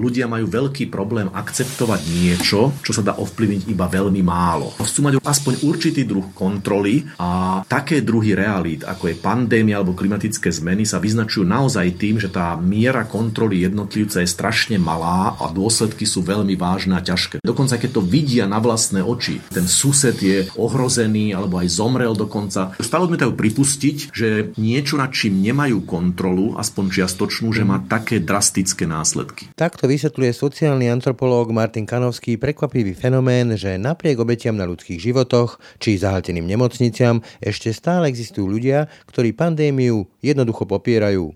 ľudia majú veľký problém akceptovať niečo, čo sa dá ovplyvniť iba veľmi málo. Chcú mať aspoň určitý druh kontroly a také druhy realít, ako je pandémia alebo klimatické zmeny, sa vyznačujú naozaj tým, že tá miera kontroly jednotlivca je strašne malá a dôsledky sú veľmi vážne a ťažké. Dokonca keď to vidia na vlastné oči, ten sused je ohrozený alebo aj zomrel dokonca. Stále odmietajú pripustiť, že niečo, nad čím nemajú kontrolu, aspoň čiastočnú, že má také drastické následky. Takto vysvetľuje sociálny antropológ Martin Kanovský prekvapivý fenomén, že napriek obetiam na ľudských životoch či zahlteným nemocniciam ešte stále existujú ľudia, ktorí pandémiu jednoducho popierajú.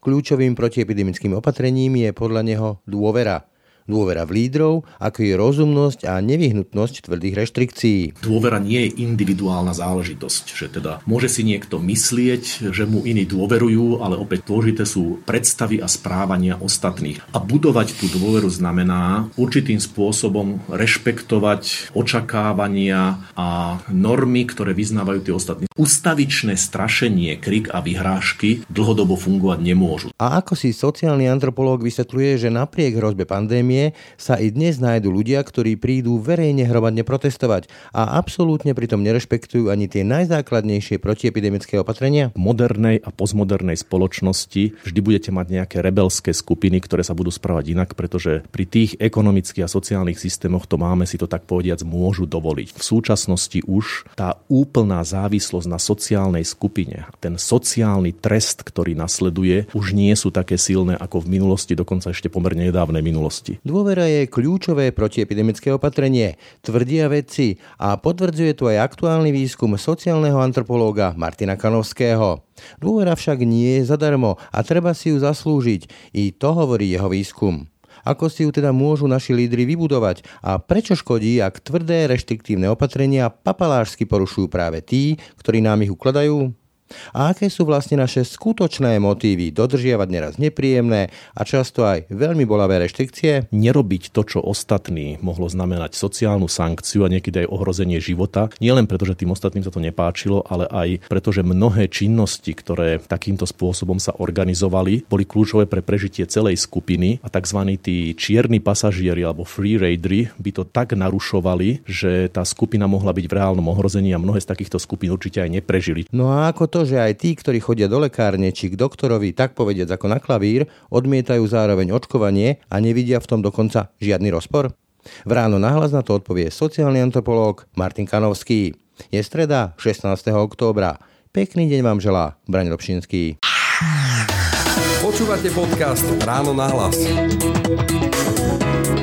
Kľúčovým protiepidemickým opatrením je podľa neho dôvera – Dôvera v lídrov, ako je rozumnosť a nevyhnutnosť tvrdých reštrikcií. Dôvera nie je individuálna záležitosť, že teda môže si niekto myslieť, že mu iní dôverujú, ale opäť dôležité sú predstavy a správania ostatných. A budovať tú dôveru znamená určitým spôsobom rešpektovať očakávania a normy, ktoré vyznávajú tí ostatní. Ustavičné strašenie, krik a vyhrážky dlhodobo fungovať nemôžu. A ako si sociálny antropológ vysvetľuje, že napriek hrozbe pandémie pandémie sa i dnes nájdu ľudia, ktorí prídu verejne hromadne protestovať a absolútne pritom nerešpektujú ani tie najzákladnejšie protiepidemické opatrenia? V modernej a postmodernej spoločnosti vždy budete mať nejaké rebelské skupiny, ktoré sa budú správať inak, pretože pri tých ekonomických a sociálnych systémoch to máme si to tak povediac môžu dovoliť. V súčasnosti už tá úplná závislosť na sociálnej skupine, ten sociálny trest, ktorý nasleduje, už nie sú také silné ako v minulosti, dokonca ešte pomerne nedávnej minulosti. Dôvera je kľúčové protiepidemické opatrenie, tvrdia vedci a potvrdzuje to aj aktuálny výskum sociálneho antropológa Martina Kanovského. Dôvera však nie je zadarmo a treba si ju zaslúžiť. I to hovorí jeho výskum. Ako si ju teda môžu naši lídry vybudovať a prečo škodí, ak tvrdé reštriktívne opatrenia papalášsky porušujú práve tí, ktorí nám ich ukladajú? A aké sú vlastne naše skutočné motívy dodržiavať neraz nepríjemné a často aj veľmi bolavé reštrikcie? Nerobiť to, čo ostatní mohlo znamenať sociálnu sankciu a niekedy aj ohrozenie života, nielen preto, že tým ostatným sa to nepáčilo, ale aj preto, že mnohé činnosti, ktoré takýmto spôsobom sa organizovali, boli kľúčové pre prežitie celej skupiny a tzv. tí čierni pasažieri alebo free raidery by to tak narušovali, že tá skupina mohla byť v reálnom ohrození a mnohé z takýchto skupín určite aj neprežili. No a ako to, že aj tí, ktorí chodia do lekárne či k doktorovi, tak povediať ako na klavír, odmietajú zároveň očkovanie a nevidia v tom dokonca žiadny rozpor? V ráno nahlas na to odpovie sociálny antropológ Martin Kanovský. Je streda 16. októbra. Pekný deň vám želá Braň Robšinský. Počúvate podcast Ráno na hlas.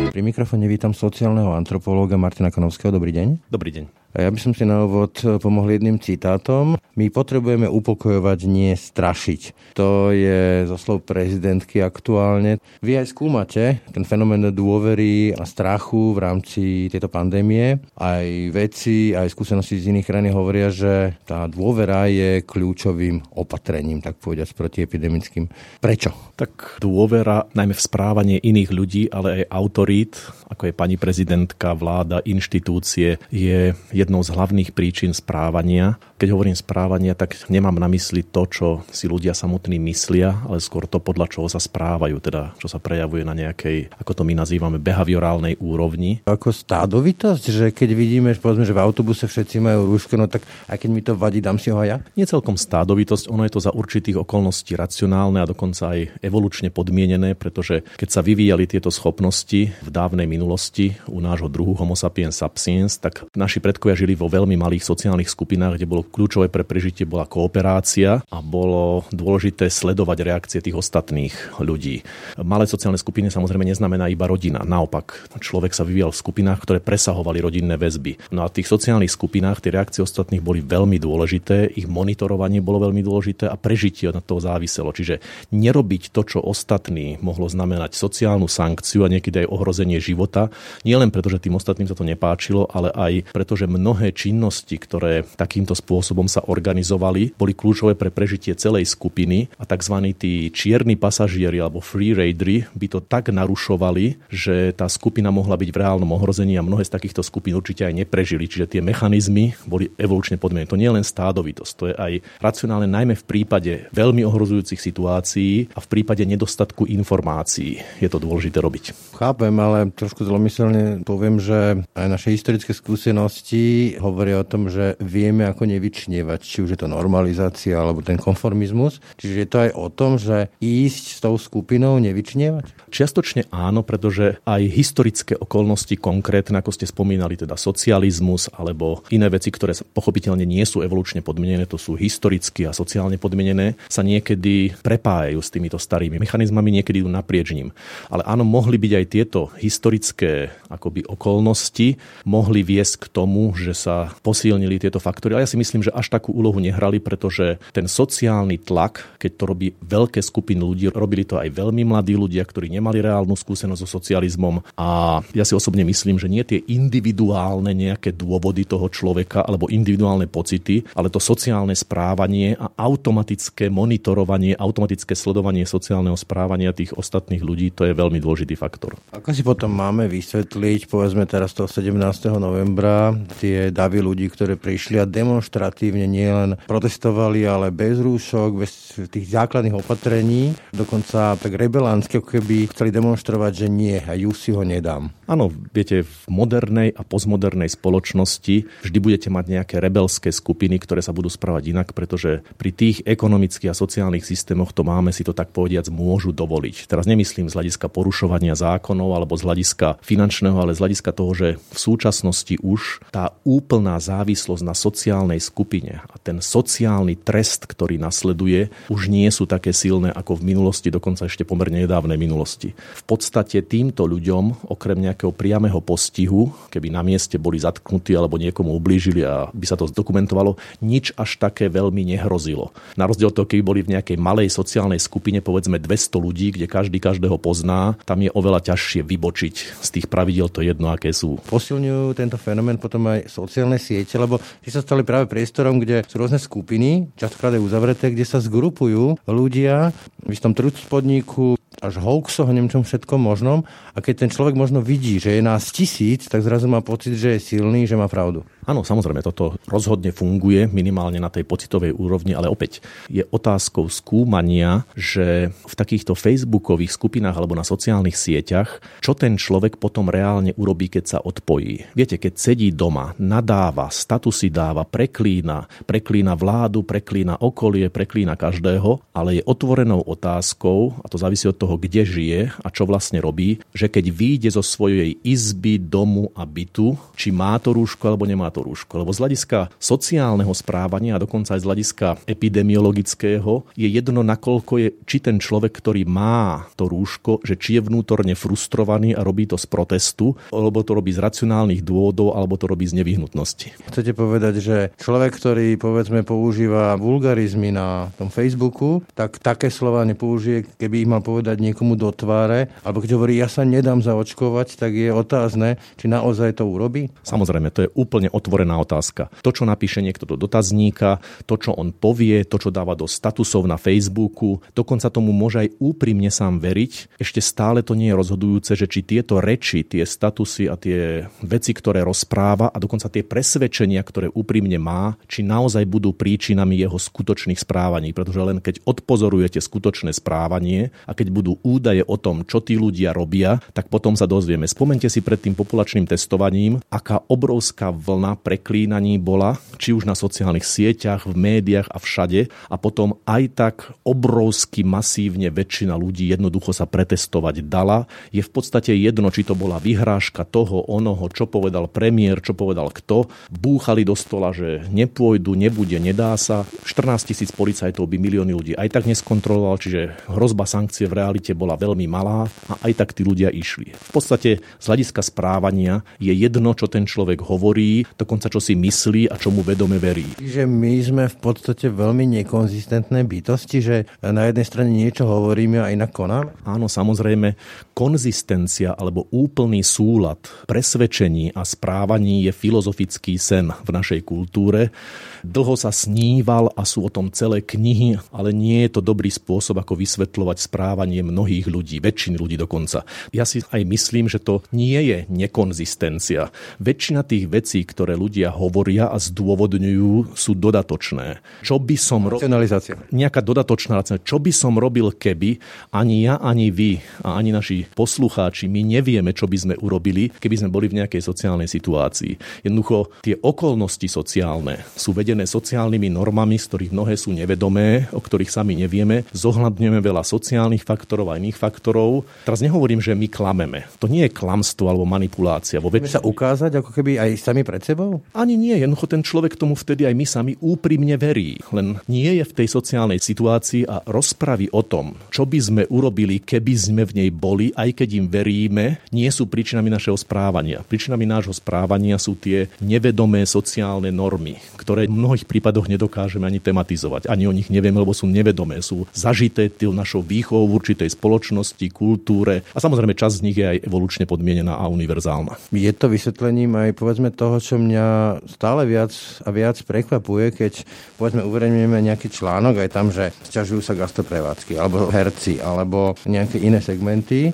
Pri mikrofóne vítam sociálneho antropológa Martina Kanovského. Dobrý deň. Dobrý deň. Ja by som si na úvod pomohol jedným citátom. My potrebujeme upokojovať, nie strašiť. To je zo slov prezidentky aktuálne. Vy aj skúmate ten fenomén dôvery a strachu v rámci tejto pandémie. Aj veci, aj skúsenosti z iných krajín hovoria, že tá dôvera je kľúčovým opatrením, tak povedať, protiepidemickým. Prečo? Tak dôvera najmä v správanie iných ľudí, ale aj autorít, ako je pani prezidentka, vláda, inštitúcie, je jednou z hlavných príčin správania. Keď hovorím správania, tak nemám na mysli to, čo si ľudia samotní myslia, ale skôr to, podľa čoho sa správajú, teda čo sa prejavuje na nejakej, ako to my nazývame, behaviorálnej úrovni. Ako stádovitosť, že keď vidíme, povedzme, že v autobuse všetci majú rúško, no tak aj keď mi to vadí, dám si ho aj ja? Nie celkom stádovitosť, ono je to za určitých okolností racionálne a dokonca aj evolučne podmienené, pretože keď sa vyvíjali tieto schopnosti v dávnej minulosti u nášho druhu Homo sapiens sapiens, tak naši predkovia žili vo veľmi malých sociálnych skupinách, kde bolo kľúčové pre prežitie bola kooperácia a bolo dôležité sledovať reakcie tých ostatných ľudí. Malé sociálne skupiny samozrejme neznamená iba rodina. Naopak, človek sa vyvíjal v skupinách, ktoré presahovali rodinné väzby. No a v tých sociálnych skupinách tie reakcie ostatných boli veľmi dôležité, ich monitorovanie bolo veľmi dôležité a prežitie od toho záviselo. Čiže nerobiť to, čo ostatní mohlo znamenať sociálnu sankciu a niekedy aj ohrozenie života, nielen preto, že tým ostatným sa to nepáčilo, ale aj preto, že mnohé činnosti, ktoré takýmto spôsobom spôsobom sa organizovali, boli kľúčové pre prežitie celej skupiny a tzv. tí čierni pasažieri alebo free raidery by to tak narušovali, že tá skupina mohla byť v reálnom ohrození a mnohé z takýchto skupín určite aj neprežili. Čiže tie mechanizmy boli evolučne podmienené. To nie je len stádovitosť, to je aj racionálne najmä v prípade veľmi ohrozujúcich situácií a v prípade nedostatku informácií je to dôležité robiť. Chápem, ale trošku zlomyselne poviem, že aj naše historické skúsenosti hovoria o tom, že vieme ako nevyčnievať, či už je to normalizácia alebo ten konformizmus. Čiže je to aj o tom, že ísť s tou skupinou, nevyčnievať? Čiastočne áno, pretože aj historické okolnosti konkrétne, ako ste spomínali, teda socializmus alebo iné veci, ktoré pochopiteľne nie sú evolučne podmienené, to sú historicky a sociálne podmienené, sa niekedy prepájajú s týmito starými mechanizmami, niekedy idú naprieč ním. Ale áno, mohli byť aj tieto historické akoby okolnosti, mohli viesť k tomu, že sa posilnili tieto faktory. Ale ja si myslím, že až takú úlohu nehrali, pretože ten sociálny tlak, keď to robí veľké skupiny ľudí, robili to aj veľmi mladí ľudia, ktorí nemali reálnu skúsenosť so socializmom a ja si osobne myslím, že nie tie individuálne nejaké dôvody toho človeka alebo individuálne pocity, ale to sociálne správanie a automatické monitorovanie, automatické sledovanie sociálneho správania tých ostatných ľudí, to je veľmi dôležitý faktor. Ako si potom máme vysvetliť, povedzme teraz toho 17. novembra, tie davy ľudí, ktoré prišli a demonstratívne nielen protestovali, ale bez rúšok, bez tých základných opatrení, dokonca tak rebelánsky, ako keby chceli demonstrovať, že nie a ju si ho nedám. Áno, viete, v modernej a postmodernej spoločnosti vždy budete mať nejaké rebelské skupiny, ktoré sa budú správať inak, pretože pri tých ekonomických a sociálnych systémoch to máme si to tak povediac môžu dovoliť. Teraz nemyslím z hľadiska porušovania zákonov alebo z hľadiska finančného, ale z hľadiska toho, že v súčasnosti už tá úplná závislosť na sociálnej skupine a ten sociálny trest, ktorý nasleduje, už nie sú také silné ako v minulosti, dokonca ešte pomerne nedávnej minulosti. V podstate týmto ľuďom, okrem nejakého priamého postihu, keby na mieste boli zatknutí alebo niekomu ublížili a by sa to zdokumentovalo, nič až také veľmi nehrozilo. Na rozdiel toho, keby boli v nejakej malej sociálnej skupine, povedzme 200 ľudí, kde každý každého pozná, tam je oveľa ťažšie vybočiť z tých pravidel to jedno, aké sú. Posilňujú tento fenomén potom aj sociálne siete, lebo si sa stali práve priestorom, kde sú rôzne skupiny, častokrát je uzavreté, kde sa zgrupujú ľudia v istom trudspodníku, až hoaxoch neviem všetkom možnom. A keď ten človek možno vidí, že je nás tisíc, tak zrazu má pocit, že je silný, že má pravdu. Áno, samozrejme, toto rozhodne funguje minimálne na tej pocitovej úrovni, ale opäť je otázkou skúmania, že v takýchto facebookových skupinách alebo na sociálnych sieťach, čo ten človek potom reálne urobí, keď sa odpojí. Viete, keď sedí doma, nadáva, statusy dáva, preklína, preklína vládu, preklína okolie, preklína každého, ale je otvorenou otázkou, a to závisí od toho, kde žije a čo vlastne robí, že keď vyjde zo svojej izby, domu a bytu, či má to rúško alebo nemá to to rúško. Lebo z hľadiska sociálneho správania a dokonca aj z hľadiska epidemiologického je jedno, nakoľko je, či ten človek, ktorý má to rúško, že či je vnútorne frustrovaný a robí to z protestu, alebo to robí z racionálnych dôvodov, alebo to robí z nevyhnutnosti. Chcete povedať, že človek, ktorý povedzme používa vulgarizmy na tom Facebooku, tak také slova nepoužije, keby ich mal povedať niekomu do tváre, alebo keď hovorí, ja sa nedám zaočkovať, tak je otázne, či naozaj to urobí? Samozrejme, to je úplne otvorená otázka. To, čo napíše niekto do dotazníka, to, čo on povie, to, čo dáva do statusov na Facebooku, dokonca tomu môže aj úprimne sám veriť. Ešte stále to nie je rozhodujúce, že či tieto reči, tie statusy a tie veci, ktoré rozpráva a dokonca tie presvedčenia, ktoré úprimne má, či naozaj budú príčinami jeho skutočných správaní. Pretože len keď odpozorujete skutočné správanie a keď budú údaje o tom, čo tí ľudia robia, tak potom sa dozvieme. Spomente si pred tým populačným testovaním, aká obrovská vlna preklínaní bola, či už na sociálnych sieťach, v médiách a všade. A potom aj tak obrovsky masívne väčšina ľudí jednoducho sa pretestovať dala. Je v podstate jedno, či to bola vyhrážka toho, onoho, čo povedal premiér, čo povedal kto. Búchali do stola, že nepôjdu, nebude, nedá sa. 14 tisíc policajtov by milióny ľudí aj tak neskontroloval, čiže hrozba sankcie v realite bola veľmi malá a aj tak tí ľudia išli. V podstate z hľadiska správania je jedno, čo ten človek hovorí, dokonca čo si myslí a čomu vedome verí. Že my sme v podstate veľmi nekonzistentné bytosti, že na jednej strane niečo hovoríme a inak konáme? Áno, samozrejme, konzistencia alebo úplný súlad presvedčení a správaní je filozofický sen v našej kultúre. Dlho sa sníval a sú o tom celé knihy, ale nie je to dobrý spôsob, ako vysvetľovať správanie mnohých ľudí, väčšiny ľudí dokonca. Ja si aj myslím, že to nie je nekonzistencia. Väčšina tých vecí, ktoré ľudia hovoria a zdôvodňujú, sú dodatočné. Čo by som robil... Nejaká dodatočná Čo by som robil, keby ani ja, ani vy a ani naši poslucháči, my nevieme, čo by sme urobili, keby sme boli v nejakej sociálnej situácii. Jednoducho, tie okolnosti sociálne sú vedené sociálnymi normami, z ktorých mnohé sú nevedomé, o ktorých sami nevieme. Zohľadňujeme veľa sociálnych faktorov a iných faktorov. Teraz nehovorím, že my klameme. To nie je klamstvo alebo manipulácia. Vo väč... sa ukázať ako keby aj sami pred sebou? Ani nie. Jednoducho ten človek tomu vtedy aj my sami úprimne verí. Len nie je v tej sociálnej situácii a rozpravy o tom, čo by sme urobili, keby sme v nej boli, aj keď im veríme, nie sú príčinami našeho správania. Príčinami nášho správania sú tie nevedomé sociálne normy, ktoré mnohých prípadoch nedokážeme ani tematizovať. Ani o nich nevieme, lebo sú nevedomé. Sú zažité tým našou výchovou v určitej spoločnosti, kultúre a samozrejme časť z nich je aj evolučne podmienená a univerzálna. Je to vysvetlením aj povedzme toho, čo mňa stále viac a viac prekvapuje, keď povedzme uverejňujeme nejaký článok aj tam, že sťažujú sa gastroprevádzky alebo herci alebo nejaké iné segmenty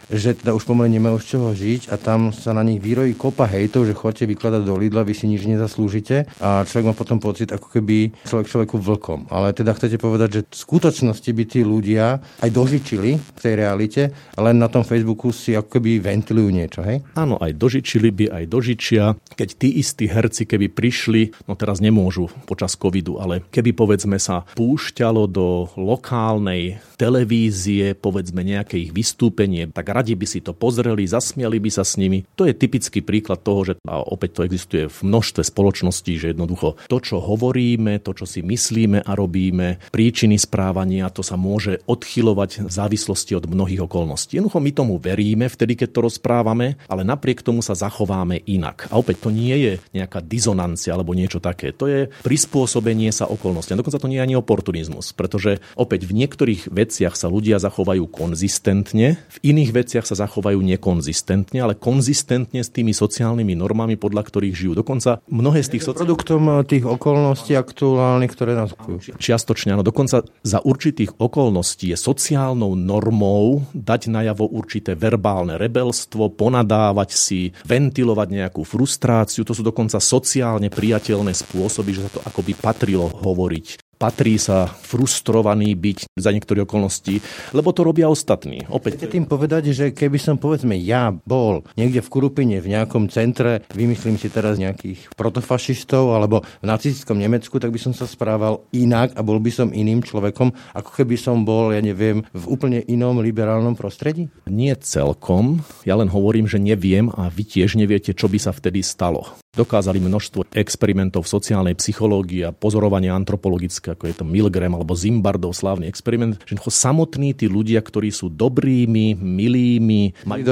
že teda už pomaly nemajú z čoho žiť a tam sa na nich vyrojí kopa hejtov, že chodte vykladať do Lidla, vy si nič nezaslúžite a človek má potom pocit, ako keby človek človeku vlkom. Ale teda chcete povedať, že v skutočnosti by tí ľudia aj dožičili v tej realite, len na tom Facebooku si ako keby ventilujú niečo, hej? Áno, aj dožičili by, aj dožičia. Keď tí istí herci, keby prišli, no teraz nemôžu počas covidu, ale keby povedzme sa púšťalo do lokálnej televízie, povedzme nejaké ich vystúpenie, tak radi by si to pozreli, zasmiali by sa s nimi. To je typický príklad toho, že a opäť to existuje v množstve spoločností, že jednoducho to, čo hovoríme, to, čo si myslíme a robíme, príčiny správania, to sa môže odchylovať v závislosti od mnohých okolností. Jednoducho my tomu veríme vtedy, keď to rozprávame, ale napriek tomu sa zachováme inak. A opäť to nie je nejaká dizonancia alebo niečo také. To je prispôsobenie sa okolnostiam. Dokonca to nie je ani oportunizmus, pretože opäť v niektorých veciach veciach sa ľudia zachovajú konzistentne, v iných veciach sa zachovajú nekonzistentne, ale konzistentne s tými sociálnymi normami, podľa ktorých žijú. Dokonca mnohé z tých sociálnych... Produktom eh, tých okolností aktuálnych, ktoré nás Čiastočne, áno. Dokonca za určitých okolností je sociálnou normou dať najavo určité verbálne rebelstvo, ponadávať si, ventilovať nejakú frustráciu. To sú dokonca sociálne priateľné spôsoby, že sa to akoby patrilo hovoriť patrí sa frustrovaný byť za niektoré okolnosti, lebo to robia ostatní. Opäť... Chcete tým povedať, že keby som povedzme ja bol niekde v Kurupine v nejakom centre, vymyslím si teraz nejakých protofašistov alebo v nacistickom Nemecku, tak by som sa správal inak a bol by som iným človekom, ako keby som bol, ja neviem, v úplne inom liberálnom prostredí? Nie celkom. Ja len hovorím, že neviem a vy tiež neviete, čo by sa vtedy stalo. Dokázali množstvo experimentov v sociálnej psychológii a pozorovania antropologické, ako je to Milgram alebo Zimbardov slávny experiment, že samotní tí ľudia, ktorí sú dobrými, milými, majú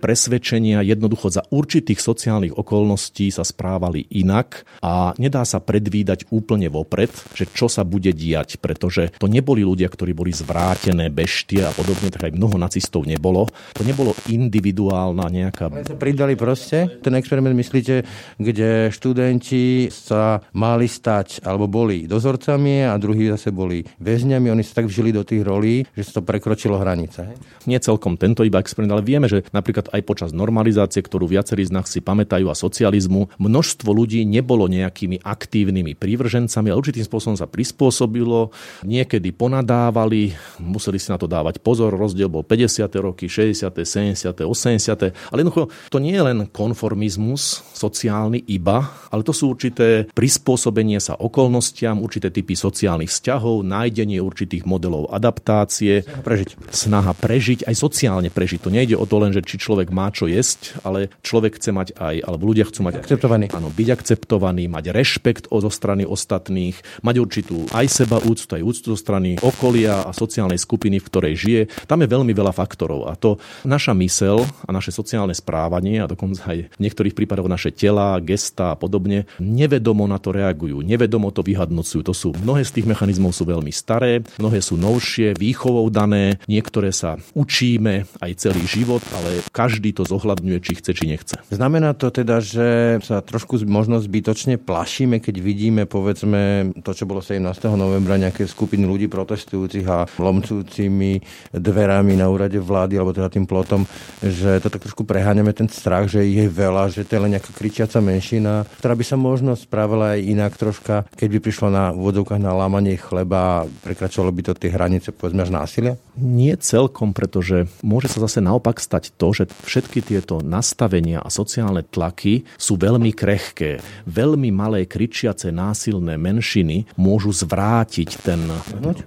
presvedčenia, jednoducho za určitých sociálnych okolností sa správali inak a nedá sa predvídať úplne vopred, že čo sa bude diať, pretože to neboli ľudia, ktorí boli zvrátené, beštie a podobne, tak aj mnoho nacistov nebolo. To nebolo individuálna nejaká... Ale sa pridali proste? Ten experiment myslíte, kde študenti sa mali stať alebo boli dozorcami a druhí zase boli väzňami. Oni sa tak vžili do tých rolí, že sa to prekročilo hranice. Nie celkom tento iba experiment, ale vieme, že napríklad aj počas normalizácie, ktorú viacerí z nás si pamätajú a socializmu, množstvo ľudí nebolo nejakými aktívnymi prívržencami, ale určitým spôsobom sa prispôsobilo, niekedy ponadávali, museli si na to dávať pozor, rozdiel bol 50. roky, 60., 70., 80., ale jednoducho to nie je len konformizmus sociálny, iba, ale to sú určité prispôsobenie sa okolnostiam, určité typy sociálnych vzťahov, nájdenie určitých modelov adaptácie, prežiť. snaha prežiť, aj sociálne prežiť. To nejde o to len, že či človek má čo jesť, ale človek chce mať aj, alebo ľudia chcú mať... Akceptovaný. Áno, byť akceptovaný, mať rešpekt zo strany ostatných, mať určitú aj seba úctu, aj úctu zo strany okolia a sociálnej skupiny, v ktorej žije. Tam je veľmi veľa faktorov a to naša mysel a naše sociálne správanie a dokonca aj v niektorých prípadoch naše tela, gesta a podobne nevedomo na to reagujú, nevedomo to vyhodnocujú. To sú, mnohé z tých mechanizmov sú veľmi staré, mnohé sú novšie, výchovou dané, niektoré sa učíme aj celý život, ale každý to zohľadňuje, či chce, či nechce. Znamená to teda, že sa trošku možno zbytočne plašíme, keď vidíme, povedzme, to, čo bolo 17. novembra, nejaké skupiny ľudí protestujúcich a lomcúcimi dverami na úrade vlády, alebo teda tým plotom, že to tak trošku preháňame ten strach, že je veľa, že to je len nejaká kričiaca menšina, ktorá by sa možno spravila aj inak troška, keď by prišlo na vodovkách na lámanie chleba, prekračovalo by to tie hranice, povedzme, až násilia? Nie celkom, pretože môže sa zase naopak stať to, že všetky tieto nastavenia a sociálne tlaky sú veľmi krehké. Veľmi malé kričiace násilné menšiny môžu zvrátiť ten...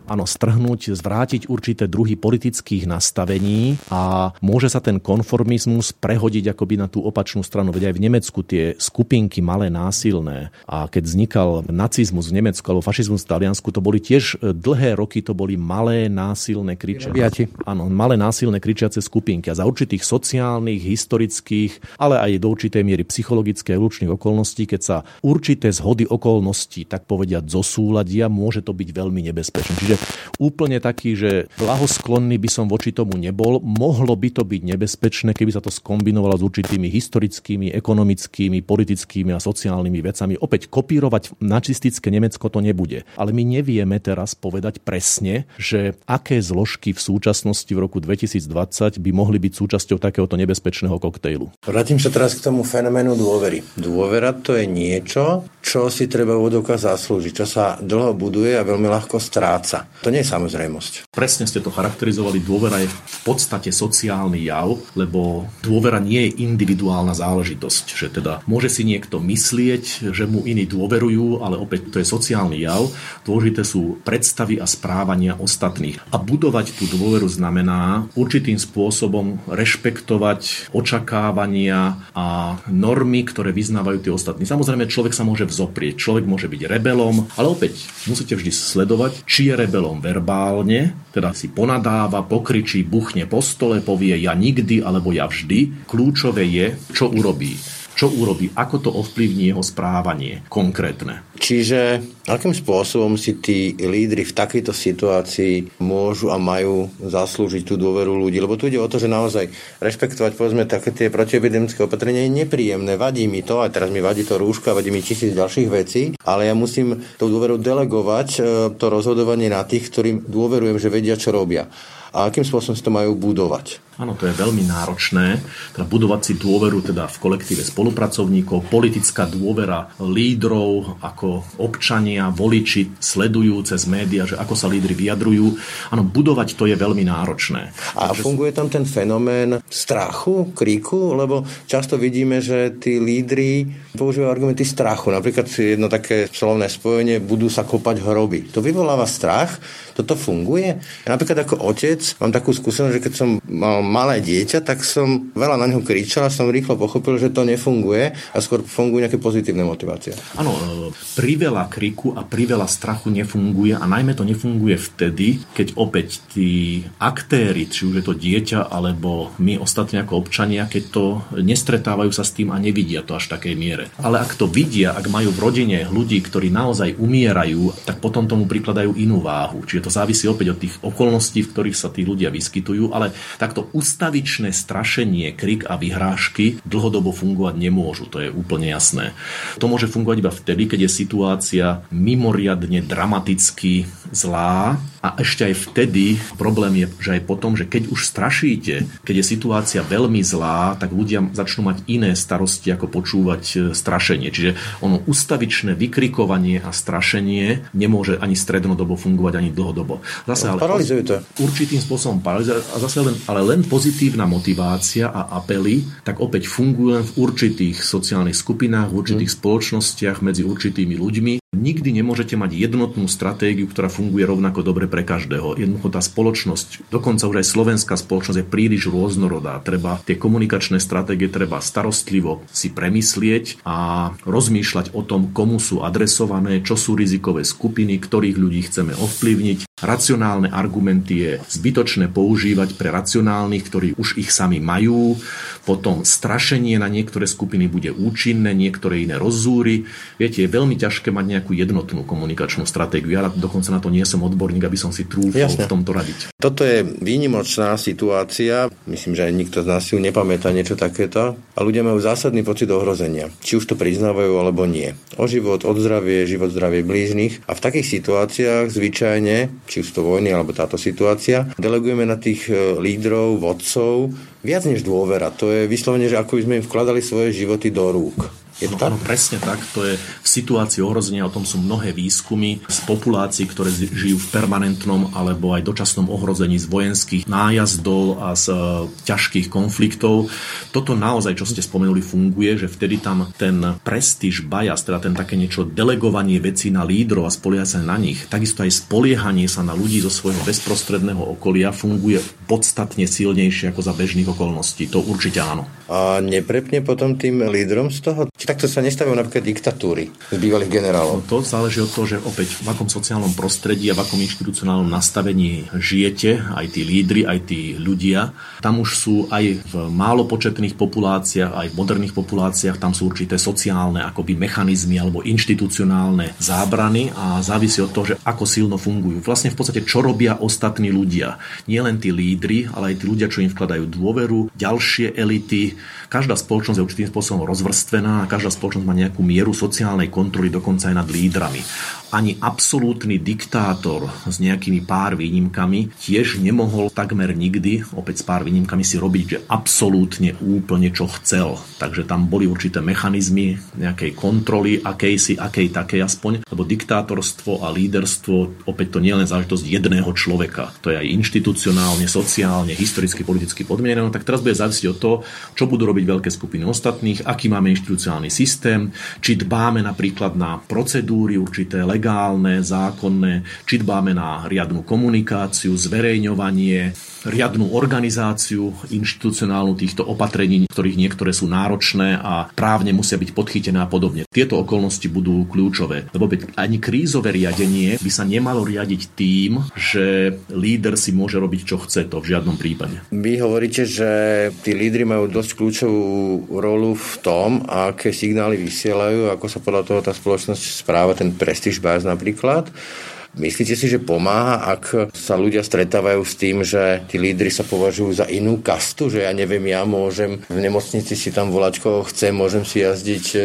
Áno, strhnúť, zvrátiť určité druhy politických nastavení a môže sa ten konformizmus prehodiť akoby na tú opačnú stranu. Veď aj v Nemecku tie skupinky malé násilné a keď vznikal nacizmus v Nemecku alebo fašizmus v Taliansku, to boli tiež e, dlhé roky, to boli malé násilné kričiace. Áno, malé násilné kričiace skupinky a za určitých sociálnych, historických, ale aj do určitej miery psychologické a okolností, keď sa určité zhody okolností, tak povediať, zosúladia, môže to byť veľmi nebezpečné. Čiže úplne taký, že blahosklonný by som voči tomu nebol, mohlo by to byť nebezpečné, keby sa to skombinovalo s určitými historickými, ekonomickými, politickými a sociálnymi vecami. Opäť kopírovať nacistické Nemecko to nebude. Ale my nevieme teraz povedať presne, že aké zložky v súčasnosti v roku 2020 by mohli byť súčasťou takéhoto nebezpečného koktejlu. Vrátim sa teraz k tomu fenoménu dôvery. Dôvera to je niečo, čo si treba vodoka zaslúžiť, čo sa dlho buduje a veľmi ľahko stráca. To nie je samozrejmosť. Presne ste to charakterizovali. Dôvera je v podstate sociálny jav, lebo dôvera nie je individuálna záležitosť. Že teda môže si niekto myslieť, že mu iní dôverujú, ale opäť to je sociálny jav. Dôležité sú predstavy a správania ostatných. A budovať tú dôveru znamená určitým spôsobom rešpektovať očakávania a normy, ktoré vyznávajú tí ostatní. Samozrejme, človek sa môže vzoprieť, človek môže byť rebelom, ale opäť musíte vždy sledovať, či je rebelom verbálne, teda si ponadáva, pokričí, buchne po stole, povie ja nikdy alebo ja vždy. Kľúčové je, čo urobí čo urobí, ako to ovplyvní jeho správanie konkrétne. Čiže akým spôsobom si tí lídry v takejto situácii môžu a majú zaslúžiť tú dôveru ľudí? Lebo tu ide o to, že naozaj rešpektovať povedzme také tie protiepidemické opatrenia je nepríjemné. Vadí mi to, a teraz mi vadí to rúška, vadí mi tisíc ďalších vecí, ale ja musím tou dôverou delegovať e, to rozhodovanie na tých, ktorým dôverujem, že vedia, čo robia a akým spôsobom si to majú budovať. Áno, to je veľmi náročné. Teda budovať si dôveru teda v kolektíve spolupracovníkov, politická dôvera lídrov ako občania, voliči sledujú cez médiá, že ako sa lídry vyjadrujú. Áno, budovať to je veľmi náročné. A Takže... funguje tam ten fenomén strachu, kríku, lebo často vidíme, že tí lídry používajú argumenty strachu. Napríklad jedno také slovné spojenie, budú sa kopať hroby. To vyvoláva strach, toto funguje. Napríklad ako otec mám takú skúsenosť, že keď som mal malé dieťa, tak som veľa na neho kričal a som rýchlo pochopil, že to nefunguje a skôr fungujú nejaké pozitívne motivácie. Áno, e, priveľa kriku a priveľa strachu nefunguje a najmä to nefunguje vtedy, keď opäť tí aktéry, či už je to dieťa alebo my ostatní ako občania, keď to nestretávajú sa s tým a nevidia to až v takej miere. Ale ak to vidia, ak majú v rodine ľudí, ktorí naozaj umierajú, tak potom tomu prikladajú inú váhu. Čiže to závisí opäť od tých okolností, v ktorých sa tí ľudia vyskytujú, ale takto ustavičné strašenie, krik a vyhrážky dlhodobo fungovať nemôžu, to je úplne jasné. To môže fungovať iba vtedy, keď je situácia mimoriadne dramaticky zlá a ešte aj vtedy problém je, že aj potom, že keď už strašíte, keď je situácia veľmi zlá, tak ľudia začnú mať iné starosti, ako počúvať e, strašenie. Čiže ono ustavičné vykrikovanie a strašenie nemôže ani strednodobo fungovať, ani dlhodobo. Zase ale paralizuje to. Určitým spôsobom paralizuje, a zase len, ale len pozitívna motivácia a apely, tak opäť fungujú len v určitých sociálnych skupinách, v určitých hmm. spoločnostiach, medzi určitými ľuďmi Nikdy nemôžete mať jednotnú stratégiu, ktorá funguje rovnako dobre pre každého. Jednoducho tá spoločnosť, dokonca už aj slovenská spoločnosť je príliš rôznorodá. Treba tie komunikačné stratégie treba starostlivo si premyslieť a rozmýšľať o tom, komu sú adresované, čo sú rizikové skupiny, ktorých ľudí chceme ovplyvniť. Racionálne argumenty je zbytočné používať pre racionálnych, ktorí už ich sami majú. Potom strašenie na niektoré skupiny bude účinné, niektoré iné rozzúry. Viete, je veľmi ťažké mať nejakú jednotnú komunikačnú stratégiu. Ja dokonca na to nie som odborník, aby som si trúfol v tomto radiť. Toto je výnimočná situácia. Myslím, že aj nikto z nás si nepamätá niečo takéto. A ľudia majú zásadný pocit ohrozenia. Či už to priznávajú alebo nie. O život, od zdravie, život, zdravie blížnych. A v takých situáciách zvyčajne, či už to vojny alebo táto situácia, delegujeme na tých e, lídrov, vodcov viac než dôvera. To je vyslovene, že ako by sme im vkladali svoje životy do rúk. Je to tak? Áno, presne tak. To je v situácii ohrozenia, o tom sú mnohé výskumy z populácií, ktoré žijú v permanentnom alebo aj dočasnom ohrození z vojenských nájazdov a z e, ťažkých konfliktov. Toto naozaj, čo ste spomenuli, funguje, že vtedy tam ten prestíž bias, teda ten také niečo delegovanie vecí na lídrov a spoliehať sa na nich, takisto aj spoliehanie sa na ľudí zo svojho bezprostredného okolia funguje podstatne silnejšie ako za bežných okolností. To určite áno. A neprepne potom tým lídrom z toho? Takto sa nestavujú napríklad diktatúry z bývalých generálov? No to záleží od toho, že opäť v akom sociálnom prostredí a v akom inštitucionálnom nastavení žijete, aj tí lídry, aj tí ľudia. Tam už sú aj v málo početných populáciách, aj v moderných populáciách, tam sú určité sociálne akoby mechanizmy alebo inštitucionálne zábrany a závisí od toho, že ako silno fungujú. Vlastne v podstate, čo robia ostatní ľudia. Nie len tí lídry, ale aj tí ľudia, čo im vkladajú dôveru, ďalšie elity. Každá spoločnosť je určitým spôsobom rozvrstvená a každá spoločnosť má nejakú mieru sociálnej kontroly, dokonca aj nad lídrami ani absolútny diktátor s nejakými pár výnimkami tiež nemohol takmer nikdy, opäť s pár výnimkami, si robiť, že absolútne úplne čo chcel. Takže tam boli určité mechanizmy nejakej kontroly, akejsi, akej takej aspoň, lebo diktátorstvo a líderstvo, opäť to nie je len záležitosť jedného človeka. To je aj inštitucionálne, sociálne, historicky, politicky podmienené. No tak teraz bude závisieť od toho, čo budú robiť veľké skupiny ostatných, aký máme inštitucionálny systém, či dbáme napríklad na procedúry určité, legálne, zákonné, či dbáme na riadnu komunikáciu, zverejňovanie, riadnu organizáciu inštitucionálnu týchto opatrení, ktorých niektoré sú náročné a právne musia byť podchytené a podobne. Tieto okolnosti budú kľúčové, lebo ani krízové riadenie by sa nemalo riadiť tým, že líder si môže robiť, čo chce, to v žiadnom prípade. Vy hovoríte, že tí lídry majú dosť kľúčovú rolu v tom, aké signály vysielajú, ako sa podľa toho tá spoločnosť správa, ten prestíž bias napríklad. Myslíte si, že pomáha, ak sa ľudia stretávajú s tým, že tí lídry sa považujú za inú kastu, že ja neviem, ja môžem v nemocnici si tam volať, koho chcem, môžem si jazdiť e,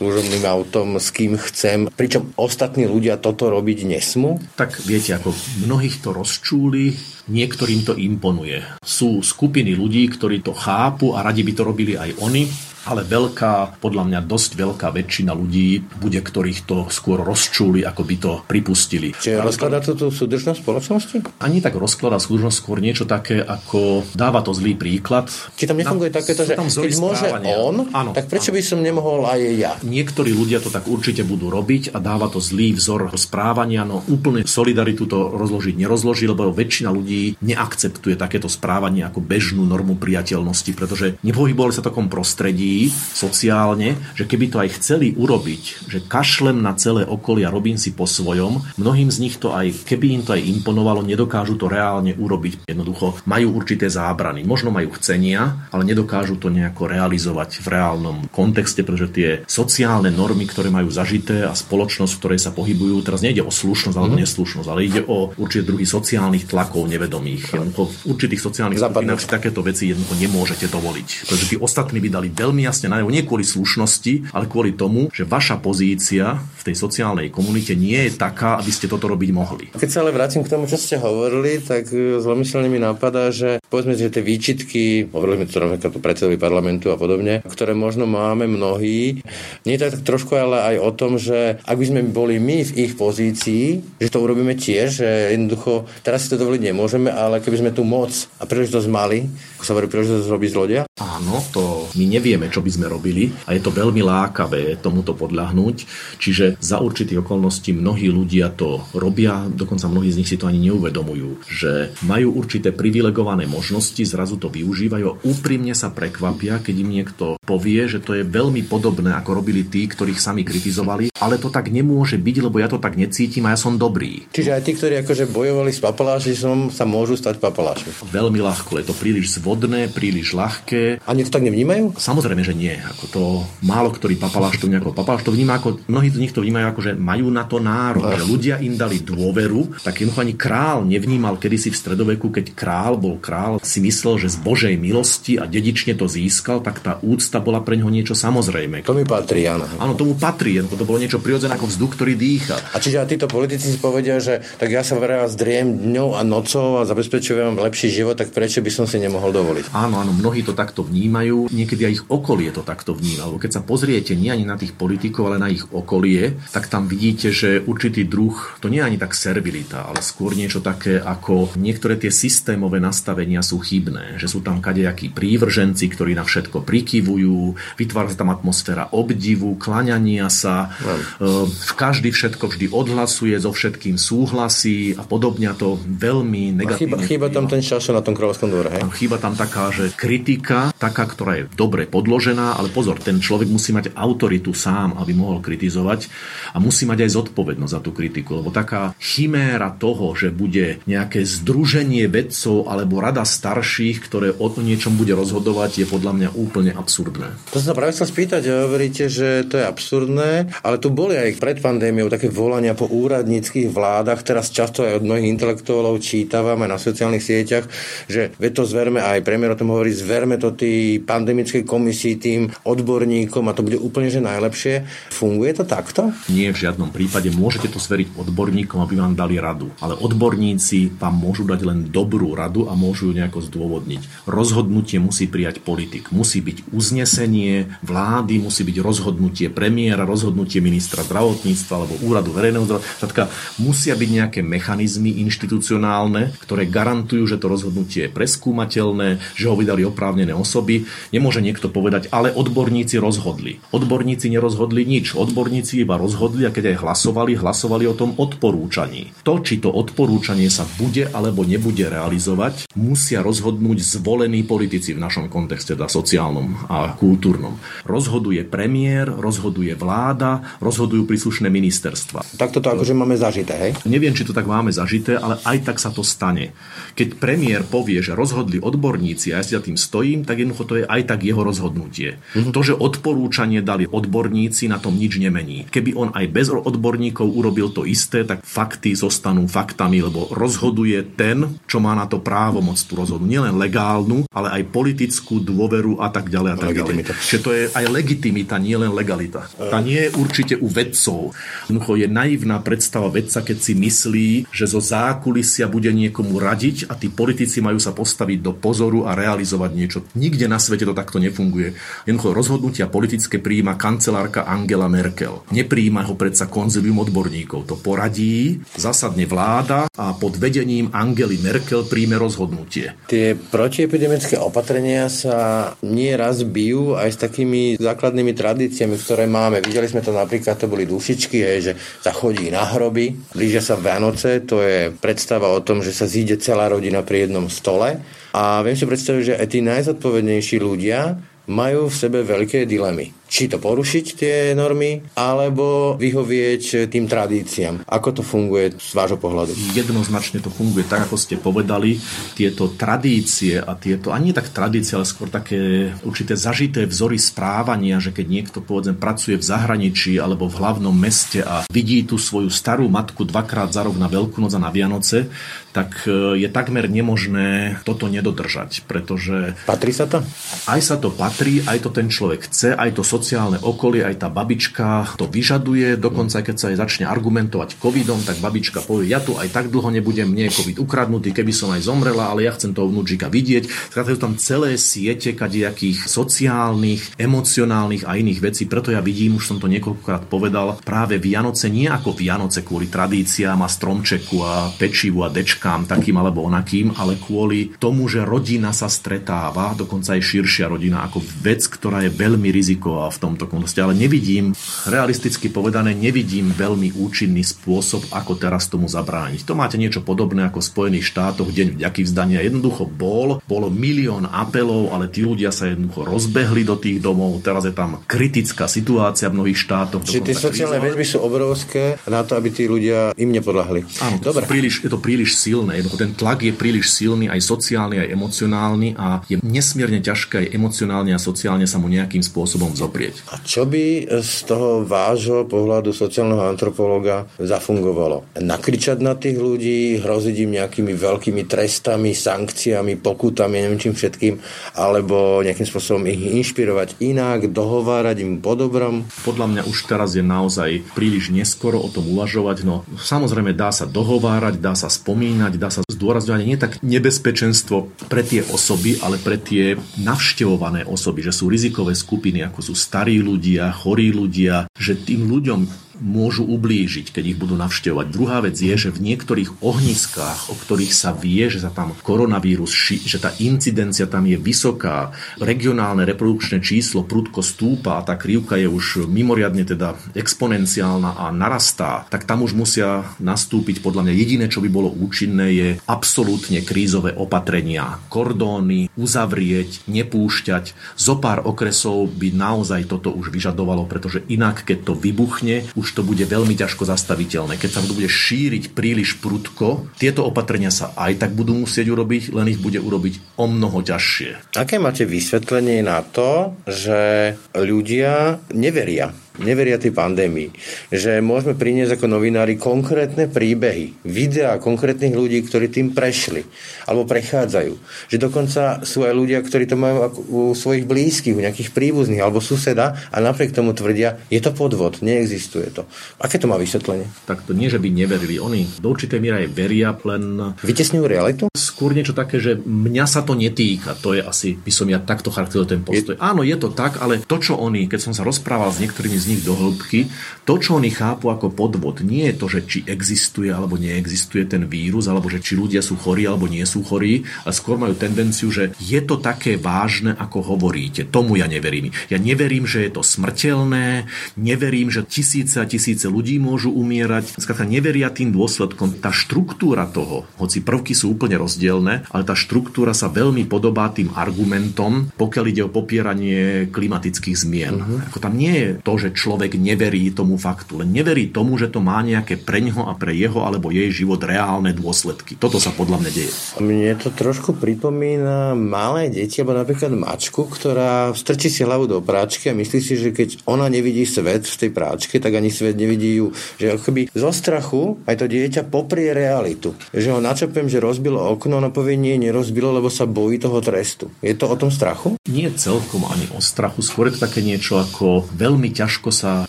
služobným autom s kým chcem, pričom ostatní ľudia toto robiť nesmú? Tak viete, ako mnohých to rozčúli, niektorým to imponuje. Sú skupiny ľudí, ktorí to chápu a radi by to robili aj oni ale veľká, podľa mňa dosť veľká väčšina ľudí bude, ktorých to skôr rozčúli, ako by to pripustili. Čiže rozkladá to tú súdržnosť spoločnosti? Ani tak rozkladá súdržnosť, skôr niečo také, ako dáva to zlý príklad. Či tam nefunguje Na, takéto, že tam keď môže on, áno, tak prečo áno. by som nemohol aj ja? Niektorí ľudia to tak určite budú robiť a dáva to zlý vzor správania, no úplne solidaritu to rozložiť nerozloží, lebo väčšina ľudí neakceptuje takéto správanie ako bežnú normu priateľnosti, pretože nepohybovali sa v takom prostredí, sociálne, že keby to aj chceli urobiť, že kašlem na celé okolie a robím si po svojom, mnohým z nich to aj, keby im to aj imponovalo, nedokážu to reálne urobiť. Jednoducho majú určité zábrany. Možno majú chcenia, ale nedokážu to nejako realizovať v reálnom kontexte, pretože tie sociálne normy, ktoré majú zažité a spoločnosť, v ktorej sa pohybujú, teraz nejde o slušnosť alebo mm. neslušnosť, ale ide o určité druhy sociálnych tlakov nevedomých. Jednoducho v určitých sociálnych skupinách takéto veci jednoducho nemôžete dovoliť. Pretože tí ostatní by dali veľmi veľmi jasne najavo, nie kvôli slušnosti, ale kvôli tomu, že vaša pozícia v tej sociálnej komunite nie je taká, aby ste toto robiť mohli. Keď sa ale vrátim k tomu, čo ste hovorili, tak e, zlomyselne mi napadá, že povedzme, že tie výčitky, hovorili sme to napríklad predsedovi parlamentu a podobne, ktoré možno máme mnohí, nie je tak trošku ale aj o tom, že ak by sme boli my v ich pozícii, že to urobíme tiež, že jednoducho teraz si to dovoliť nemôžeme, ale keby sme tu moc a príležitosť mali, ako sa hovorí príležitosť robiť zlodia? Áno, to my nevieme, čo by sme robili a je to veľmi lákavé tomuto podľahnúť. Čiže za určitých okolností mnohí ľudia to robia, dokonca mnohí z nich si to ani neuvedomujú, že majú určité privilegované možnosti, zrazu to využívajú a úprimne sa prekvapia, keď im niekto povie, že to je veľmi podobné, ako robili tí, ktorých sami kritizovali, ale to tak nemôže byť, lebo ja to tak necítim a ja som dobrý. Čiže aj tí, ktorí akože bojovali s papalášom, sa môžu stať papalášmi. Veľmi ľahko, je to príliš zvodné, príliš ľahké. Ani to tak nevnímajú? Samozrejme, že nie. Ako to málo ktorý papaláš to nejako papaláš to vníma ako, mnohí z nich to vnímajú ako, že majú na to nárok, že ľudia im dali dôveru, tak jednoducho ani král nevnímal kedysi v stredoveku, keď král bol král, si myslel, že z Božej milosti a dedične to získal, tak tá úcta bola pre neho niečo samozrejme. To mi patrí, áno. Áno, tomu patrí, to bolo niečo prirodzené ako vzduch, ktorý dýcha. A čiže a títo politici si povedia, že tak ja sa veľa zdriem dňou a nocou a zabezpečujem lepší život, tak prečo by som si nemohol dovoliť? Áno, áno, mnohí to takto vnímajú, niekedy aj ich okolie to takto vníma. Lebo keď sa pozriete nie ani na tých politikov, ale na ich okolie, tak tam vidíte, že určitý druh, to nie je ani tak servilita, ale skôr niečo také ako niektoré tie systémové nastavenia sú chybné, že sú tam kadejakí prívrženci, ktorí na všetko prikyvujú, vytvára sa tam atmosféra obdivu, klaňania sa, no. v každý všetko vždy odhlasuje, so všetkým súhlasí a podobne to veľmi negatívne. Chýba, chýba tam ten šašo na tom kráľovskom dvore, hej? Chýba tam taká, že kritika, taká, ktorá je dobre podložená, ale pozor, ten človek musí mať autoritu sám, aby mohol kritizovať a musí mať aj zodpovednosť za tú kritiku, lebo taká chiméra toho, že bude nejaké združenie vedcov alebo rada starších, ktoré o niečom bude rozhodovať, je podľa mňa úplne absurdné. To sa práve chcel spýtať, hovoríte, že to je absurdné, ale tu boli aj pred pandémiou také volania po úradníckých vládach, teraz často aj od mnohých intelektuálov čítavame na sociálnych sieťach, že ve to zverme, aj premiér o tom hovorí, zverme to tý pandemickej komisii, tým odborníkom a to bude úplne že najlepšie. Funguje to takto? Nie v žiadnom prípade. Môžete to sveriť odborníkom, aby vám dali radu. Ale odborníci vám môžu dať len dobrú radu a môžu ju nejako zdôvodniť. Rozhodnutie musí prijať politik. Musí byť uznesenie vlády, musí byť rozhodnutie premiéra, rozhodnutie ministra zdravotníctva alebo úradu verejného zdravotníctva. musia byť nejaké mechanizmy inštitucionálne, ktoré garantujú, že to rozhodnutie je preskúmateľné, že ho vydali oprávnené osoby. Nemôže niekto povedať, ale odborníci rozhodli. Odborníci nerozhodli nič. Odborníci iba rozhodli a keď aj hlasovali, hlasovali o tom odporúčaní. To, či to odporúčanie sa bude alebo nebude realizovať, musia rozhodnúť zvolení politici v našom kontexte, teda sociálnom a kultúrnom. Rozhoduje premiér, rozhoduje vláda, rozhodujú príslušné ministerstva. Tak toto akože máme zažité, hej? Neviem, či to tak máme zažité, ale aj tak sa to stane. Keď premiér povie, že rozhodli odborníci a ja si za tým stojím, tak jednoducho to je aj tak jeho rozhodnutie. Mm-hmm. To, že odporúčanie dali odborníci, na tom nič nemení. Keby on aj bez odborníkov urobil to isté, tak fakty zostanú faktami, lebo rozhoduje ten, čo má na to právo moc tú rozhodu. Nielen legálnu, ale aj politickú dôveru a tak ďalej. A tak ďalej. Čiže to je aj legitimita, nie len legalita. Tá nie je určite u vedcov. Jednoducho je naivná predstava vedca, keď si myslí, že zo zákulisia bude niekomu radiť a tí politici majú sa postaviť do pozoru a realizovať niečo. Nikde na svete to takto nefunguje. Jednoducho rozhodnutia politické príjima kancelárka Angela Merkel. Nepríjima ho predsa konzilium odborníkov. To poradí, zasadne vláda a pod vedením Angely Merkel príjme rozhodnutie. Tie protiepidemické opatrenia sa nie raz bijú aj s takými základnými tradíciami, ktoré máme. Videli sme to napríklad, to boli dušičky, hej, že sa chodí na hroby, blížia sa Vianoce, to je predstava o tom, že sa zíde celá rodina pri jednom stole. A viem si predstaviť, že aj tí najzodpovednejší ľudia majú v sebe veľké dilemy či to porušiť tie normy, alebo vyhovieť tým tradíciám. Ako to funguje z vášho pohľadu? Jednoznačne to funguje tak, ako ste povedali. Tieto tradície a tieto, ani tak tradície, ale skôr také určité zažité vzory správania, že keď niekto povedzme pracuje v zahraničí alebo v hlavnom meste a vidí tú svoju starú matku dvakrát za rok na Veľkú noc a na Vianoce, tak e, je takmer nemožné toto nedodržať, pretože... Patrí sa to? Aj sa to patrí, aj to ten človek chce, aj to sociálne okolie, aj tá babička to vyžaduje, dokonca keď sa aj začne argumentovať covidom, tak babička povie, ja tu aj tak dlho nebudem, mne je covid ukradnutý, keby som aj zomrela, ale ja chcem toho vnúčika vidieť. Skrátka sú tam celé siete kadejakých sociálnych, emocionálnych a iných vecí, preto ja vidím, už som to niekoľkokrát povedal, práve Vianoce nie ako Vianoce kvôli tradíciám a stromčeku a pečivu a dečkám takým alebo onakým, ale kvôli tomu, že rodina sa stretáva, dokonca aj širšia rodina, ako vec, ktorá je veľmi riziková v tomto kontexte. Ale nevidím, realisticky povedané, nevidím veľmi účinný spôsob, ako teraz tomu zabrániť. To máte niečo podobné ako v Spojených štátoch, deň vďaky vzdania. Jednoducho bol, bolo milión apelov, ale tí ľudia sa jednoducho rozbehli do tých domov. Teraz je tam kritická situácia v mnohých štátoch. Čiže tie sociálne väzby sú obrovské na to, aby tí ľudia im nepodľahli. Áno, Dobre. Príliš, je to príliš silné. Ten tlak je príliš silný, aj sociálny, aj emocionálny a je nesmierne ťažké aj emocionálne a sociálne sa mu nejakým spôsobom zoprieť. A čo by z toho vášho pohľadu sociálneho antropologa zafungovalo? Nakričať na tých ľudí, hroziť im nejakými veľkými trestami, sankciami, pokutami, neviem čím všetkým, alebo nejakým spôsobom ich inšpirovať inak, dohovárať im po dobrom? Podľa mňa už teraz je naozaj príliš neskoro o tom uvažovať. No samozrejme dá sa dohovárať, dá sa spomínať, dá sa zdôrazňovať nie tak nebezpečenstvo pre tie osoby, ale pre tie navštevované osoby, že sú rizikové skupiny, ako sú starí ľudia, chorí ľudia, že tým ľuďom môžu ublížiť, keď ich budú navštevovať. Druhá vec je, že v niektorých ohniskách, o ktorých sa vie, že sa tam koronavírus, že tá incidencia tam je vysoká, regionálne reprodukčné číslo prudko stúpa a tá krivka je už mimoriadne teda exponenciálna a narastá, tak tam už musia nastúpiť podľa mňa jediné, čo by bolo účinné, je absolútne krízové opatrenia. Kordóny, uzavrieť, nepúšťať. Zo pár okresov by naozaj toto už vyžadovalo, pretože inak, keď to vybuchne, už to bude veľmi ťažko zastaviteľné. Keď sa to bude šíriť príliš prudko, tieto opatrenia sa aj tak budú musieť urobiť, len ich bude urobiť o mnoho ťažšie. Aké máte vysvetlenie na to, že ľudia neveria neveria tej pandémii. Že môžeme priniesť ako novinári konkrétne príbehy, videá konkrétnych ľudí, ktorí tým prešli alebo prechádzajú. Že dokonca sú aj ľudia, ktorí to majú u svojich blízkych, u nejakých príbuzných alebo suseda a napriek tomu tvrdia, je to podvod, neexistuje to. Aké to má vysvetlenie? Tak to nie, že by neverili. Oni do určitej miery aj veria, len... Vytesňujú realitu? Skôr niečo také, že mňa sa to netýka. To je asi, by som ja takto charakterizoval ten postoj. Je... Áno, je to tak, ale to, čo oni, keď som sa rozprával s niektorými z nich do hĺbky. To, čo oni chápu ako podvod, nie je to, že či existuje alebo neexistuje ten vírus, alebo že či ľudia sú chorí alebo nie sú chorí, ale skôr majú tendenciu, že je to také vážne, ako hovoríte. Tomu ja neverím. Ja neverím, že je to smrteľné, neverím, že tisíce a tisíce ľudí môžu umierať. Skrátka, neveria tým dôsledkom. Tá štruktúra toho, hoci prvky sú úplne rozdielne, ale tá štruktúra sa veľmi podobá tým argumentom, pokiaľ ide o popieranie klimatických zmien. Uh-huh. Ako tam nie je to, že človek človek neverí tomu faktu, len neverí tomu, že to má nejaké pre ňoho a pre jeho alebo jej život reálne dôsledky. Toto sa podľa mňa deje. Mne to trošku pripomína malé deti, alebo napríklad mačku, ktorá strčí si hlavu do práčky a myslí si, že keď ona nevidí svet v tej práčke, tak ani svet nevidí ju. Že akoby zo strachu aj to dieťa poprie realitu. Že ho načapem, že rozbilo okno, ona povie, nie, nerozbilo, lebo sa bojí toho trestu. Je to o tom strachu? Nie celkom ani o strachu, skôr je to také niečo ako veľmi ťažko sa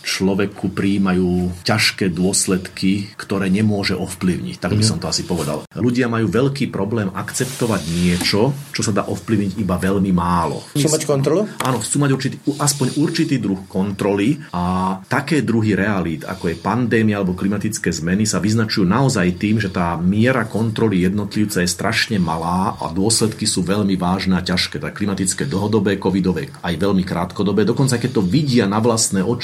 človeku príjmajú ťažké dôsledky, ktoré nemôže ovplyvniť. Tak by mhm. som to asi povedal. Ľudia majú veľký problém akceptovať niečo, čo sa dá ovplyvniť iba veľmi málo. Chcú mať kontrolu? Áno, chcú mať určitý, aspoň určitý druh kontroly a také druhy realít, ako je pandémia alebo klimatické zmeny, sa vyznačujú naozaj tým, že tá miera kontroly jednotlivca je strašne malá a dôsledky sú veľmi vážne a ťažké. Tak klimatické dlhodobé, covidové aj veľmi krátkodobé. Dokonca keď to vidia na vlastné oči,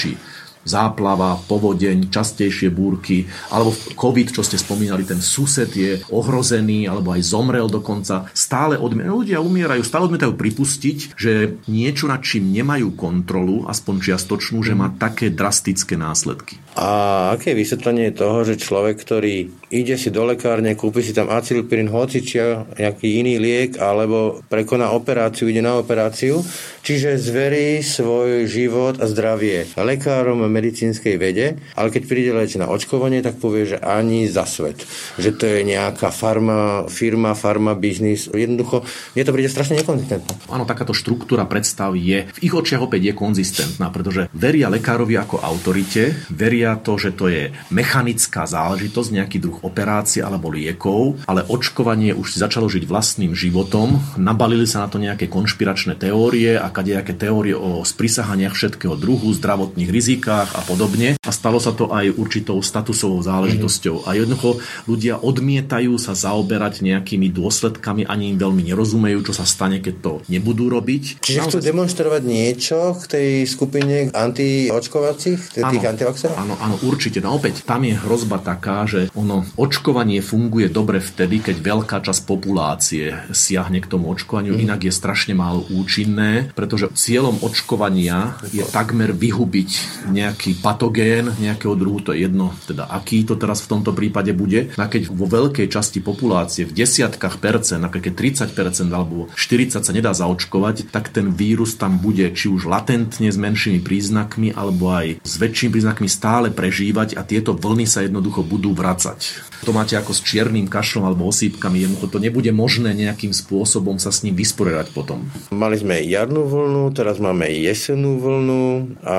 záplava, povodeň, častejšie búrky, alebo COVID, čo ste spomínali, ten sused je ohrozený, alebo aj zomrel dokonca. Stále odmietajú, ľudia umierajú, stále odmietajú pripustiť, že niečo, nad čím nemajú kontrolu, aspoň čiastočnú, že má také drastické následky. A aké je vysvetlenie toho, že človek, ktorý ide si do lekárne, kúpi si tam acylpirin, hocičia, nejaký iný liek, alebo prekoná operáciu, ide na operáciu, čiže zverí svoj život a zdravie lekárom medicínskej vede, ale keď príde leč na očkovanie, tak povie, že ani za svet. Že to je nejaká farma, firma, farma, biznis. Jednoducho, mne to príde strašne nekonzistentné. Áno, takáto štruktúra predstav je, v ich očiach opäť je konzistentná, pretože veria lekárovi ako autorite, veria veria to, že to je mechanická záležitosť, nejaký druh operácie alebo liekov, ale očkovanie už si začalo žiť vlastným životom, nabalili sa na to nejaké konšpiračné teórie a kadejaké teórie o sprisahaniach všetkého druhu, zdravotných rizikách a podobne. A stalo sa to aj určitou statusovou záležitosťou. A jednoducho ľudia odmietajú sa zaoberať nejakými dôsledkami, ani im veľmi nerozumejú, čo sa stane, keď to nebudú robiť. Čiže chcú demonstrovať niečo k tej skupine antiočkovacích, tých antivaxerov? Áno, áno, určite. No opäť, tam je hrozba taká, že ono, očkovanie funguje dobre vtedy, keď veľká časť populácie siahne k tomu očkovaniu, mm. inak je strašne málo účinné, pretože cieľom očkovania je takmer vyhubiť nejaký patogén nejakého druhu, to je jedno, teda aký to teraz v tomto prípade bude. A keď vo veľkej časti populácie, v desiatkách percent, keď 30 percent alebo 40 sa nedá zaočkovať, tak ten vírus tam bude či už latentne s menšími príznakmi, alebo aj s väčšími príznakmi stále stále prežívať a tieto vlny sa jednoducho budú vracať. To máte ako s čiernym kašlom alebo osýpkami, jednoducho to nebude možné nejakým spôsobom sa s ním vysporiadať potom. Mali sme jarnú vlnu, teraz máme jesennú vlnu a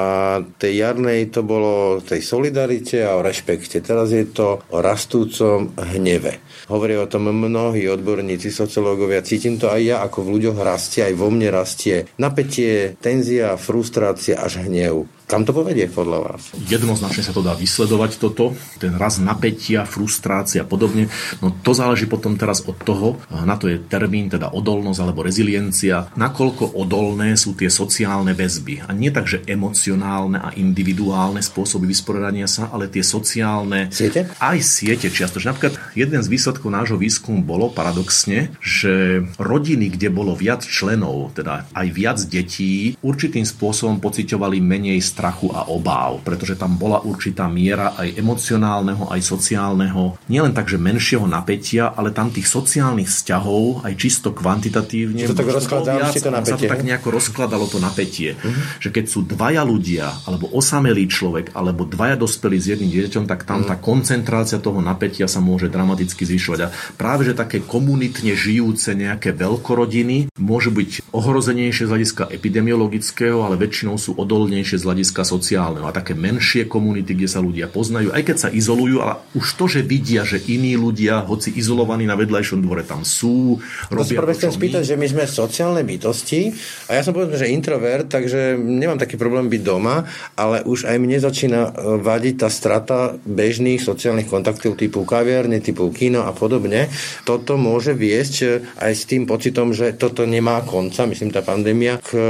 tej jarnej to bolo tej solidarite a o rešpekte. Teraz je to o rastúcom hneve. Hovoria o tom mnohí odborníci, sociológovia. Cítim to aj ja, ako v ľuďoch rastie, aj vo mne rastie napätie, tenzia, frustrácia až hnev. Kam to povedie podľa vás? Jednoznačne sa to dá vysledovať toto, ten raz napätia, frustrácia a podobne. No to záleží potom teraz od toho, na to je termín, teda odolnosť alebo reziliencia, nakoľko odolné sú tie sociálne väzby. A nie tak, že emocionálne a individuálne spôsoby vysporiadania sa, ale tie sociálne... Siete? Aj siete čiastočne. Napríklad jeden z výsledkov nášho výskumu bolo paradoxne, že rodiny, kde bolo viac členov, teda aj viac detí, určitým spôsobom pociťovali menej strachu a obáv, pretože tam bola určitá miera aj emocionálneho, aj sociálneho, nielen tak, že menšieho napätia, ale tam tých sociálnych vzťahov aj čisto kvantitatívne. To tak viac, to napätie. Sa to tak nejako rozkladalo to napätie. Uh-huh. Že keď sú dvaja ľudia, alebo osamelý človek, alebo dvaja dospelí s jedným dieťaťom, tak tam uh-huh. tá koncentrácia toho napätia sa môže dramaticky zvyšovať. A práve, že také komunitne žijúce nejaké veľkorodiny môžu byť ohrozenejšie z hľadiska epidemiologického, ale väčšinou sú odolnejšie z hľadiska hľadiska sociálneho a také menšie komunity, kde sa ľudia poznajú, aj keď sa izolujú, ale už to, že vidia, že iní ľudia, hoci izolovaní na vedľajšom dvore, tam sú, robia to, chcem spýtať, že my sme sociálne bytosti a ja som povedal, že introvert, takže nemám taký problém byť doma, ale už aj mne začína e, vadiť tá strata bežných sociálnych kontaktov typu kaviarne, typu kino a podobne. Toto môže viesť e, aj s tým pocitom, že toto nemá konca, myslím tá pandémia, k e,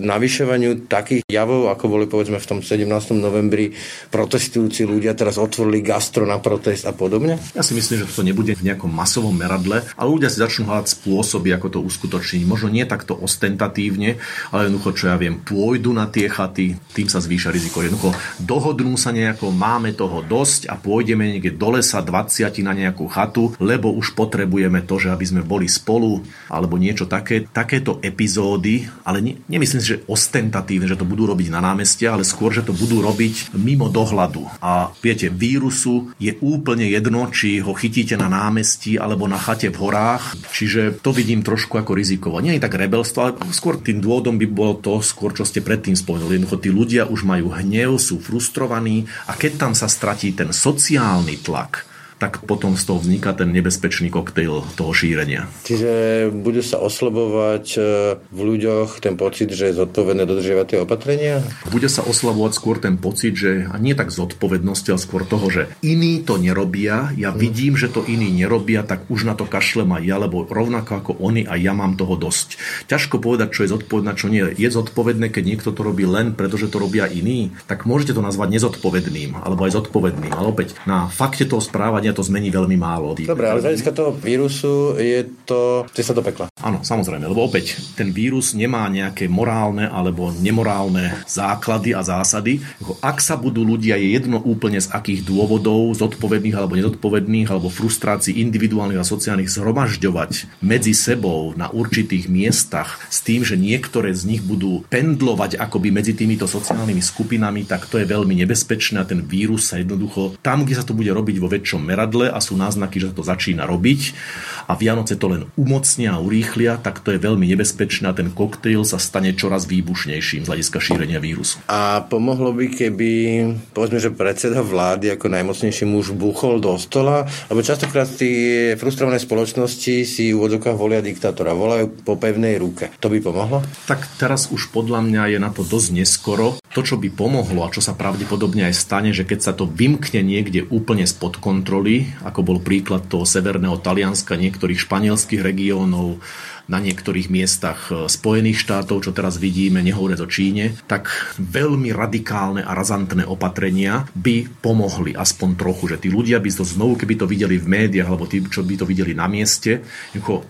navyšovaniu takých javov, ako boli povedzme povedzme v tom 17. novembri protestujúci ľudia teraz otvorili gastro na protest a podobne? Ja si myslím, že to nebude v nejakom masovom meradle, ale ľudia si začnú hľadať spôsoby, ako to uskutočniť. Možno nie takto ostentatívne, ale jednoducho, čo ja viem, pôjdu na tie chaty, tým sa zvýša riziko. Jednoducho dohodnú sa nejako, máme toho dosť a pôjdeme niekde do lesa 20 na nejakú chatu, lebo už potrebujeme to, že aby sme boli spolu, alebo niečo také. Takéto epizódy, ale ne, nemyslím si, že ostentatívne, že to budú robiť na námestia, ale skôr, že to budú robiť mimo dohľadu. A viete, vírusu je úplne jedno, či ho chytíte na námestí alebo na chate v horách, čiže to vidím trošku ako rizikovo. Nie je tak rebelstvo, ale skôr tým dôvodom by bolo to, skôr čo ste predtým spomenuli. Jednoducho tí ľudia už majú hnev, sú frustrovaní a keď tam sa stratí ten sociálny tlak, tak potom z toho vzniká ten nebezpečný koktejl toho šírenia. Čiže bude sa oslabovať e, v ľuďoch ten pocit, že je zodpovedné dodržiavať tie opatrenia? Bude sa oslabovať skôr ten pocit, že a nie tak zodpovednosti, ale skôr toho, že iní to nerobia, ja hmm. vidím, že to iní nerobia, tak už na to kašlem aj ja, lebo rovnako ako oni a ja mám toho dosť. Ťažko povedať, čo je zodpovedné, čo nie. Je zodpovedné, keď niekto to robí len preto, že to robia iní, tak môžete to nazvať nezodpovedným alebo aj zodpovedným. Ale opäť na fakte toho správania opatrenia to zmení veľmi málo. Dobre, ale z hľadiska toho vírusu je to cesta do pekla. Áno, samozrejme, lebo opäť ten vírus nemá nejaké morálne alebo nemorálne základy a zásady. Ak sa budú ľudia, je jedno úplne z akých dôvodov, zodpovedných alebo nezodpovedných, alebo frustrácií individuálnych a sociálnych zhromažďovať medzi sebou na určitých miestach s tým, že niektoré z nich budú pendlovať akoby medzi týmito sociálnymi skupinami, tak to je veľmi nebezpečné a ten vírus sa jednoducho tam, kde sa to bude robiť vo väčšom meradle a sú náznaky, že to začína robiť a Vianoce to len umocnia a urýchlia, tak to je veľmi nebezpečné a ten koktejl sa stane čoraz výbušnejším z hľadiska šírenia vírusu. A pomohlo by, keby povedzme, že predseda vlády ako najmocnejší muž buchol do stola, lebo častokrát tie frustrované spoločnosti si v úvodzokách volia diktátora, volajú po pevnej ruke. To by pomohlo? Tak teraz už podľa mňa je na to dosť neskoro. To, čo by pomohlo a čo sa pravdepodobne aj stane, že keď sa to vymkne niekde úplne spod kontroly, ako bol príklad toho severného Talianska, niektorých španielských regiónov, na niektorých miestach e, Spojených štátov, čo teraz vidíme, nehovoriac o Číne, tak veľmi radikálne a razantné opatrenia by pomohli aspoň trochu, že tí ľudia by to znovu, keby to videli v médiách, alebo tí, čo by to videli na mieste,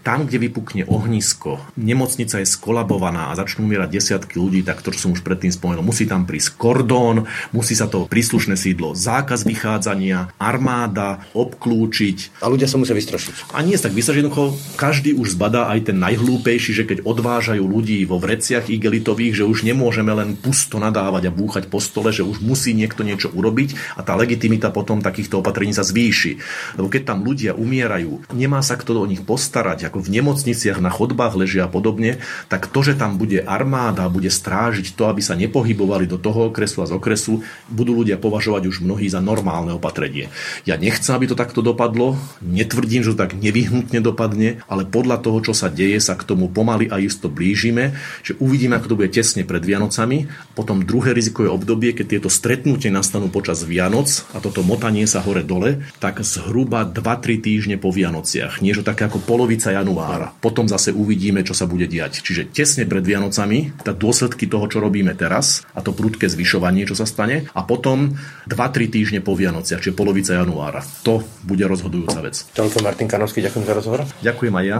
tam, kde vypukne ohnisko, nemocnica je skolabovaná a začnú umierať desiatky ľudí, tak to, čo som už predtým spomenul, musí tam prísť kordón, musí sa to príslušné sídlo, zákaz vychádzania, armáda, obklúčiť. A ľudia sa musia vystrošiť. A nie tak vystrašiť, každý už zbadá aj ten najhlúpejší, že keď odvážajú ľudí vo vreciach igelitových, že už nemôžeme len pusto nadávať a búchať po stole, že už musí niekto niečo urobiť a tá legitimita potom takýchto opatrení sa zvýši. Lebo keď tam ľudia umierajú, nemá sa kto o nich postarať, ako v nemocniciach na chodbách ležia a podobne, tak to, že tam bude armáda, bude strážiť to, aby sa nepohybovali do toho okresu a z okresu, budú ľudia považovať už mnohí za normálne opatrenie. Ja nechcem, aby to takto dopadlo, netvrdím, že to tak nevyhnutne dopadne, ale podľa toho, čo sa deje, sa k tomu pomaly a isto blížime, že uvidíme, ako to bude tesne pred Vianocami. Potom druhé rizikové obdobie, keď tieto stretnutie nastanú počas Vianoc a toto motanie sa hore-dole, tak zhruba 2-3 týždne po Vianociach. Niečo také ako polovica januára. Potom zase uvidíme, čo sa bude diať. Čiže tesne pred Vianocami, tá dôsledky toho, čo robíme teraz, a to prudké zvyšovanie, čo sa stane, a potom 2-3 týždne po Vianociach, čiže polovica januára. To bude rozhodujúca vec. Toľko Martin Kanovský, ďakujem za rozhovor. Ďakujem aj ja.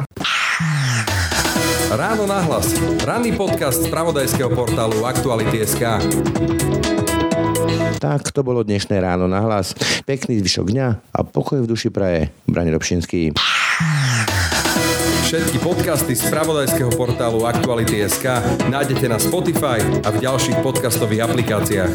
Ráno nahlas. Ranný podcast z pravodajského portálu Aktuality.sk. Tak to bolo dnešné ráno na hlas. Pekný zvyšok dňa a pokoj v duši praje. Brani Robšinský. Všetky podcasty z pravodajského portálu Aktuality.sk nájdete na Spotify a v ďalších podcastových aplikáciách.